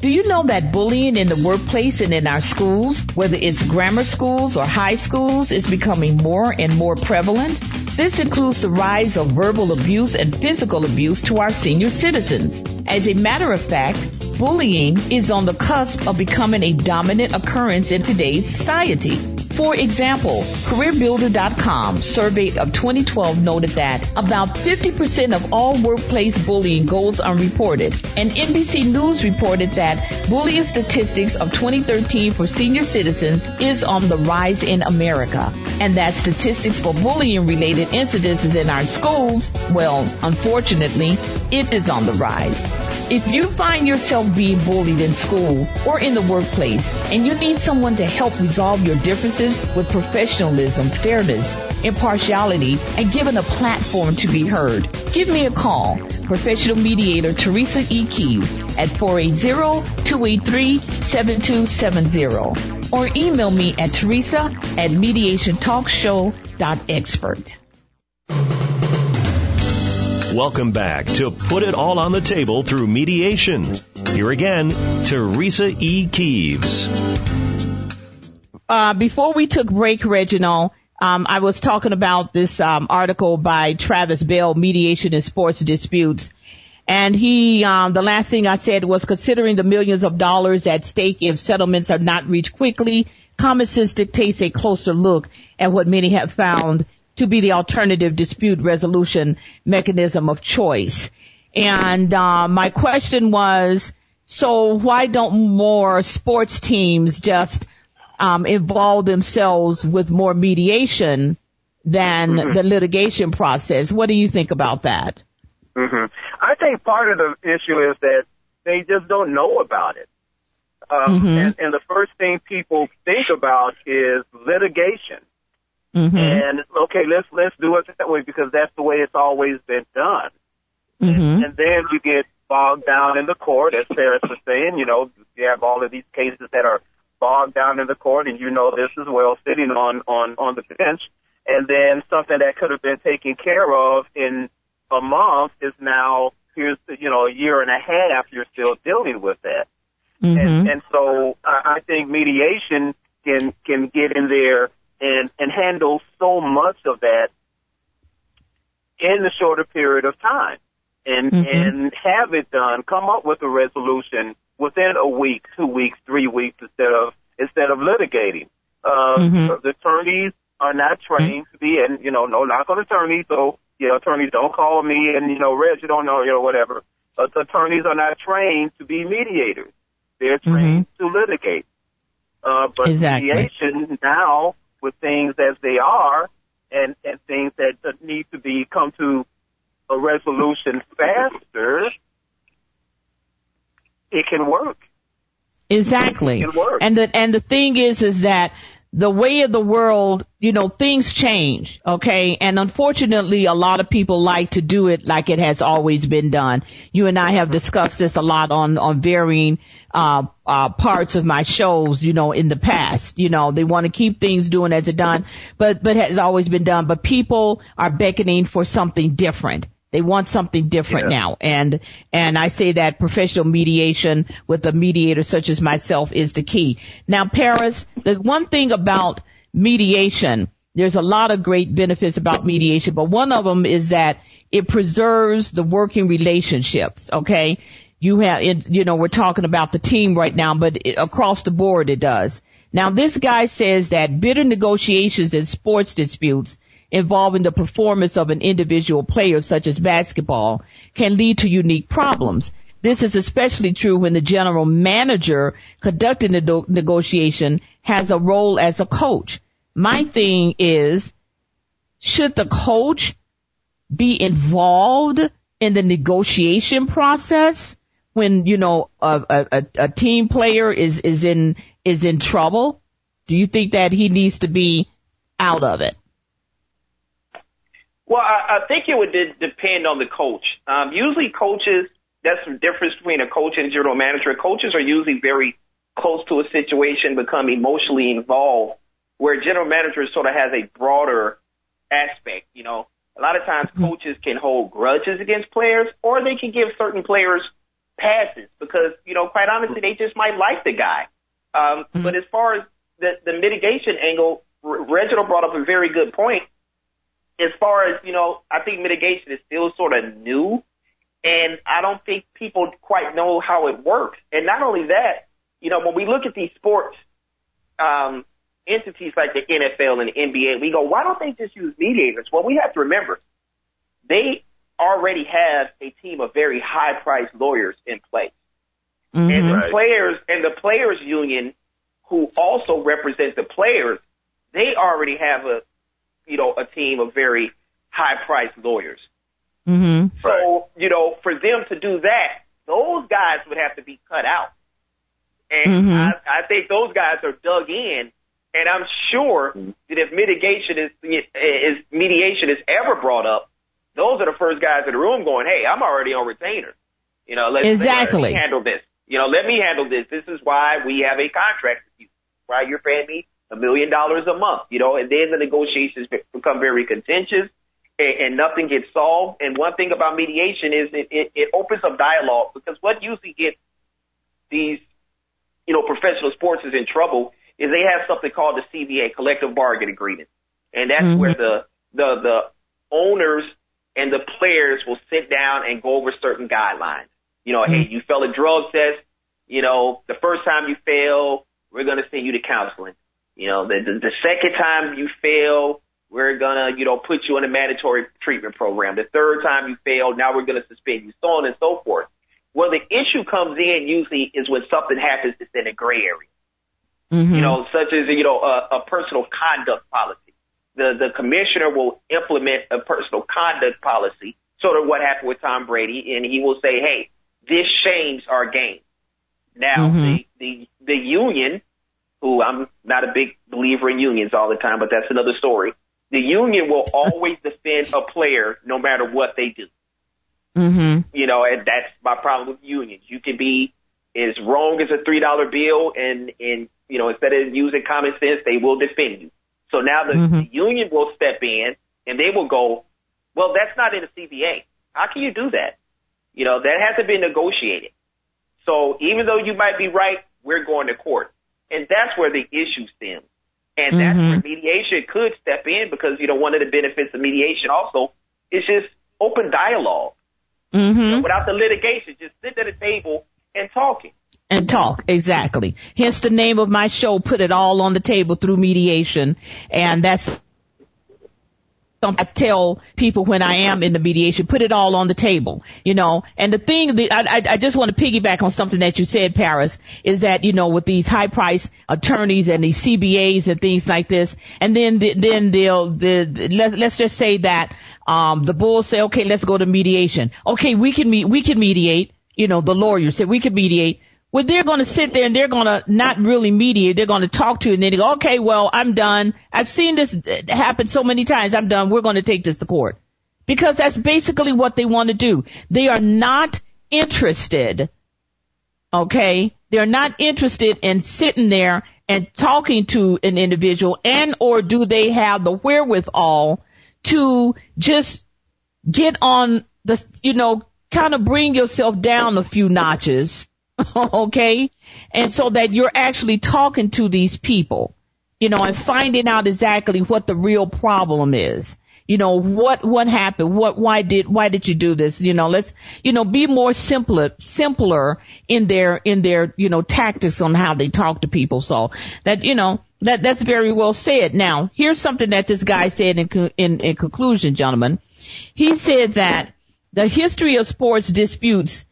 Do you know that bullying in the workplace and in our schools, whether it's grammar schools or high schools, is becoming more and more prevalent? This includes the rise of verbal abuse and physical abuse to our senior citizens. As a matter of fact, bullying is on the cusp of becoming a dominant occurrence in today's society. For example, CareerBuilder.com survey of 2012 noted that about 50% of all workplace bullying goes unreported, and NBC News reported that bullying statistics of 2013 for senior citizens is on the rise in America, and that statistics for bullying related incidences in our schools, well, unfortunately, it is on the rise. If you find yourself being bullied in school or in the workplace and you need someone to help resolve your differences with professionalism, fairness, impartiality, and given a platform to be heard, give me a call. Professional mediator Teresa E. Keeves at 480-283-7270 or email me at teresa at mediationtalkshow.expert. Welcome back to Put It All on the Table through Mediation. Here again, Teresa E. Keeves. Uh, before we took break, Reginald, um, I was talking about this um, article by Travis Bell, Mediation in Sports Disputes. And he, um, the last thing I said was considering the millions of dollars at stake if settlements are not reached quickly, common sense dictates a closer look at what many have found to be the alternative dispute resolution mechanism of choice. And uh, my question was, so why don't more sports teams just um, involve themselves with more mediation than mm-hmm. the litigation process? What do you think about that? Mm-hmm. I think part of the issue is that they just don't know about it. Um, mm-hmm. and, and the first thing people think about is litigation. Mm-hmm. And okay, let's let's do it that way because that's the way it's always been done. Mm-hmm. And then you get bogged down in the court, as Sarah was saying. You know, you have all of these cases that are bogged down in the court, and you know this as well, sitting on on on the bench. And then something that could have been taken care of in a month is now here's you know a year and a half. You're still dealing with that. Mm-hmm. And, and so I, I think mediation can can get in there and, and handle so much of that in a shorter period of time and, mm-hmm. and have it done, come up with a resolution within a week, two weeks, three weeks instead of, instead of litigating. Uh, mm-hmm. the attorneys are not trained to be, and, you know, no knock on attorneys, so, you know, attorneys don't call me and, you know, Reg, you don't know, you know, whatever. But attorneys are not trained to be mediators. They're trained mm-hmm. to litigate. Uh, but exactly. mediation now with things as they are and, and things that, need to be come to a resolution faster, it can work. Exactly. It can work. And the and the thing is is that the way of the world, you know, things change, okay? And unfortunately, a lot of people like to do it like it has always been done. You and I have discussed this a lot on, on varying uh, uh, parts of my shows, you know, in the past. You know, they want to keep things doing as it done, but, but has always been done. But people are beckoning for something different. They want something different yeah. now. And, and I say that professional mediation with a mediator such as myself is the key. Now, Paris, the one thing about mediation, there's a lot of great benefits about mediation, but one of them is that it preserves the working relationships. Okay you have, it, you know, we're talking about the team right now, but it, across the board it does. Now this guy says that bitter negotiations in sports disputes involving the performance of an individual player such as basketball can lead to unique problems. This is especially true when the general manager conducting the do- negotiation has a role as a coach. My thing is, should the coach be involved in the negotiation process? when you know a, a, a team player is is in is in trouble? Do you think that he needs to be out of it? Well, I, I think it would de- depend on the coach. Um, usually, coaches that's the difference between a coach and a general manager. Coaches are usually very close to a situation, become emotionally involved, where a general manager sort of has a broader aspect. You know, a lot of times mm-hmm. coaches can hold grudges against players, or they can give certain players passes because, you know, quite honestly, they just might like the guy. Um, mm-hmm. But as far as the, the mitigation angle, Reginald brought up a very good point. As far as, you know, I think mitigation is still sort of new and I don't think people quite know how it works. And not only that, you know, when we look at these sports, um, entities like the NFL and the NBA, we go, why don't they just use mediators? Well, we have to remember, they already have a team of very high priced lawyers in place. Mm-hmm. And the right. players and the players union who also represent the players, they already have a, you know, a team of very high priced lawyers. Mm-hmm. So, you know, for them to do that, those guys would have to be cut out. And mm-hmm. I, I think those guys are dug in. And I'm sure that if mitigation is, is mediation is ever brought up, those are the first guys in the room going, hey, I'm already on retainer. You know, let's, exactly. let me handle this. You know, let me handle this. This is why we have a contract with you. Why you're paying me a million dollars a month, you know, and then the negotiations become very contentious and, and nothing gets solved. And one thing about mediation is it, it, it opens up dialogue because what usually gets these, you know, professional sports is in trouble is they have something called the CBA, collective bargain agreement. And that's mm-hmm. where the, the, the owners and the players will sit down and go over certain guidelines. You know, mm-hmm. hey, you failed a drug test. You know, the first time you fail, we're going to send you to counseling. You know, the, the, the second time you fail, we're going to, you know, put you in a mandatory treatment program. The third time you fail, now we're going to suspend you, so on and so forth. Well, the issue comes in usually is when something happens that's in a gray area. Mm-hmm. You know, such as, you know, a, a personal conduct policy the, the commissioner will implement a personal conduct policy, sort of what happened with Tom Brady, and he will say, hey, this changed our game. Now, mm-hmm. the, the, the union, who I'm not a big believer in unions all the time, but that's another story. The union will always defend a player no matter what they do. Mm-hmm. You know, and that's my problem with unions. You can be as wrong as a three dollar bill and, and, you know, instead of using common sense, they will defend you. So now the, mm-hmm. the union will step in and they will go, well, that's not in the CBA. How can you do that? You know, that has to be negotiated. So even though you might be right, we're going to court. And that's where the issue stems. And that's mm-hmm. where mediation could step in because, you know, one of the benefits of mediation also is just open dialogue. Mm-hmm. You know, without the litigation, just sit at a table and talking and talk. Exactly. Hence the name of my show, Put It All on the Table Through Mediation. And that's I tell people when I am in the mediation, put it all on the table, you know. And the thing that I, I just want to piggyback on something that you said, Paris, is that you know with these high price attorneys and these CBAs and things like this, and then the, then they'll the let's let's just say that um the bulls say, okay, let's go to mediation. Okay, we can meet, we can mediate. You know, the lawyer said we can mediate well, they're going to sit there and they're going to not really mediate. They're going to talk to you and then they go, okay, well, I'm done. I've seen this uh, happen so many times. I'm done. We're going to take this to court because that's basically what they want to do. They are not interested Okay. They're not interested in sitting there and talking to an individual and or do they have the wherewithal to just get on the, you know, kind of bring yourself down a few notches. okay. And so that you're actually talking to these people, you know, and finding out exactly what the real problem is you know, what, what happened? What, why did, why did you do this? You know, let's, you know, be more simpler, simpler in their, in their, you know, tactics on how they talk to people. So that, you know, that, that's very well said. Now, here's something that this guy said in, in, in conclusion, gentlemen. He said that the history of sports disputes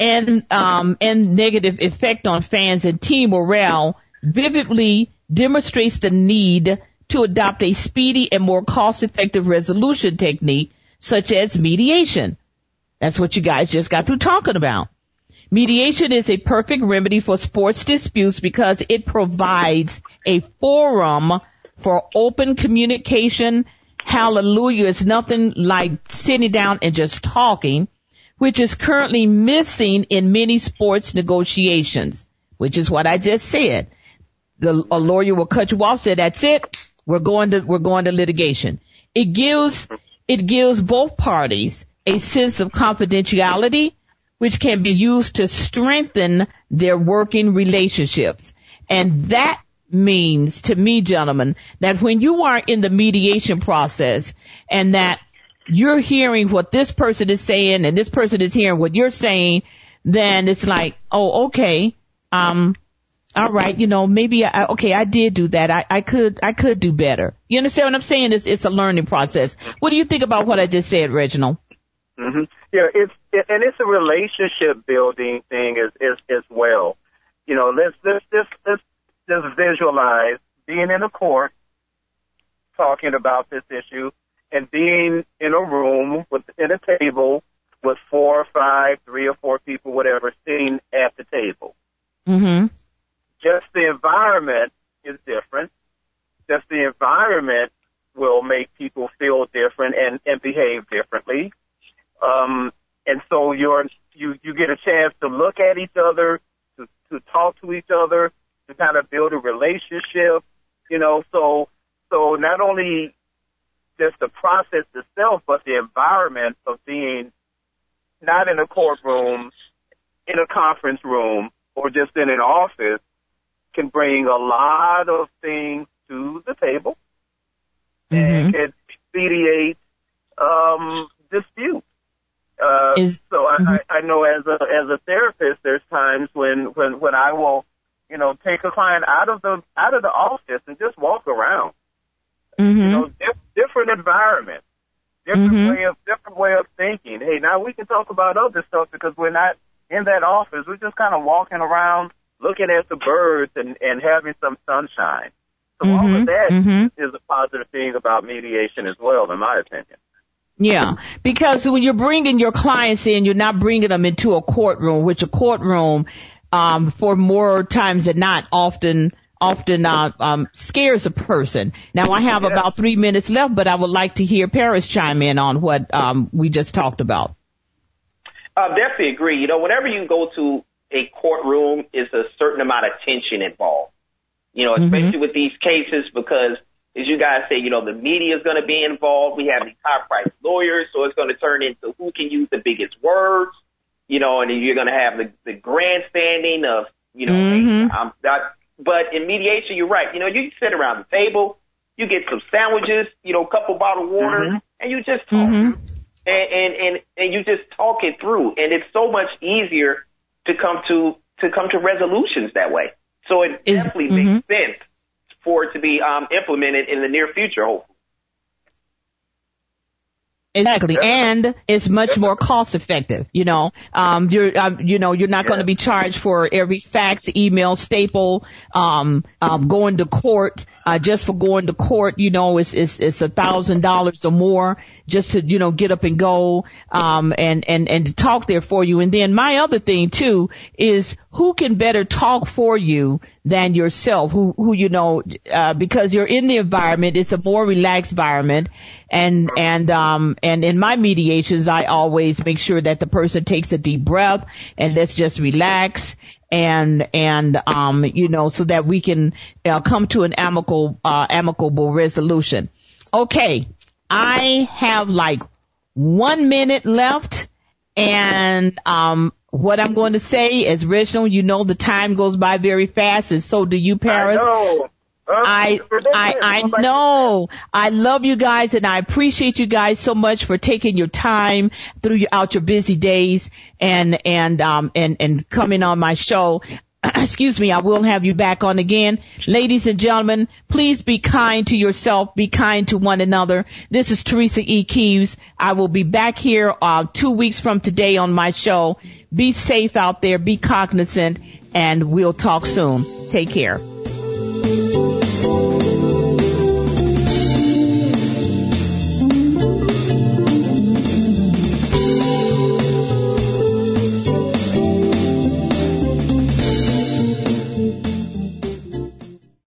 and, um, and negative effect on fans and team morale vividly demonstrates the need to adopt a speedy and more cost-effective resolution technique such as mediation. That's what you guys just got through talking about. Mediation is a perfect remedy for sports disputes because it provides a forum for open communication. Hallelujah. It's nothing like sitting down and just talking, which is currently missing in many sports negotiations, which is what I just said. The, a lawyer will cut you off, say, that's it. We're going to, we're going to litigation. It gives, it gives both parties a sense of confidentiality, which can be used to strengthen their working relationships. And that means to me, gentlemen, that when you are in the mediation process and that you're hearing what this person is saying and this person is hearing what you're saying, then it's like, oh, okay, um, all right, you know, maybe I, okay, I did do that. I, I could, I could do better. You understand what I'm saying? It's, it's a learning process. What do you think about what I just said, Reginald? Mm-hmm. Yeah, it's, it, and it's a relationship building thing as, as, as well. You know, let's, let's, let's, let's just visualize being in a court talking about this issue and being in a room with, in a table with four or five, three or four people, whatever, sitting at the table. Mm-hmm just the environment is different. Just the environment will make people feel different and, and behave differently. Um, and so you're, you, you get a chance to look at each other, to, to talk to each other, to kind of build a relationship, you know, so, so not only just the process itself, but the environment of being not in a courtroom, in a conference room, or just in an office, can bring a lot of things to the table mm-hmm. and can mediate um, disputes. Uh, Is, so mm-hmm. I, I know as a as a therapist, there's times when when when I will, you know, take a client out of the out of the office and just walk around. Mm-hmm. You know, diff- different environment, different mm-hmm. way of different way of thinking. Hey, now we can talk about other stuff because we're not in that office. We're just kind of walking around looking at the birds and, and having some sunshine. So mm-hmm, all of that mm-hmm. is a positive thing about mediation as well, in my opinion. Yeah, because when you're bringing your clients in, you're not bringing them into a courtroom, which a courtroom, um, for more times than not, often often uh, um, scares a person. Now I have yeah. about three minutes left, but I would like to hear Paris chime in on what um, we just talked about. I definitely agree. You know, whenever you go to a courtroom is a certain amount of tension involved. You know, mm-hmm. especially mm-hmm. with these cases because as you guys say, you know, the media is going to be involved. We have these high priced lawyers, so it's going to turn into who can use the biggest words, you know, and you're going to have the, the grandstanding of, you know, mm-hmm. I'm not, but in mediation, you're right. You know, you sit around the table, you get some sandwiches, you know, a couple bottled water, mm-hmm. and you just talk. Mm-hmm. And, and, and, and you just talk it through. And it's so much easier to come to to come to resolutions that way. So it Is, definitely mm-hmm. makes sense for it to be um, implemented in the near future, hopefully. Exactly. And it's much more cost effective. You know, um, you're, um, you know, you're not yeah. going to be charged for every fax, email, staple, um, um, going to court, uh, just for going to court, you know, it's, it's, it's a thousand dollars or more just to, you know, get up and go, um, and, and, and to talk there for you. And then my other thing too is who can better talk for you than yourself, who, who, you know, uh, because you're in the environment, it's a more relaxed environment. And, and, um, and in my mediations, I always make sure that the person takes a deep breath and let's just relax and and um you know so that we can uh, come to an amicable uh, amicable resolution. Okay, I have like one minute left, and um what I'm going to say is, Reginald, you know the time goes by very fast, and so do you, Paris. I know. I I I know. I love you guys and I appreciate you guys so much for taking your time throughout your out your busy days and and um and and coming on my show. Excuse me, I will have you back on again. Ladies and gentlemen, please be kind to yourself, be kind to one another. This is Teresa E. Keeves. I will be back here uh, two weeks from today on my show. Be safe out there, be cognizant, and we'll talk soon. Take care.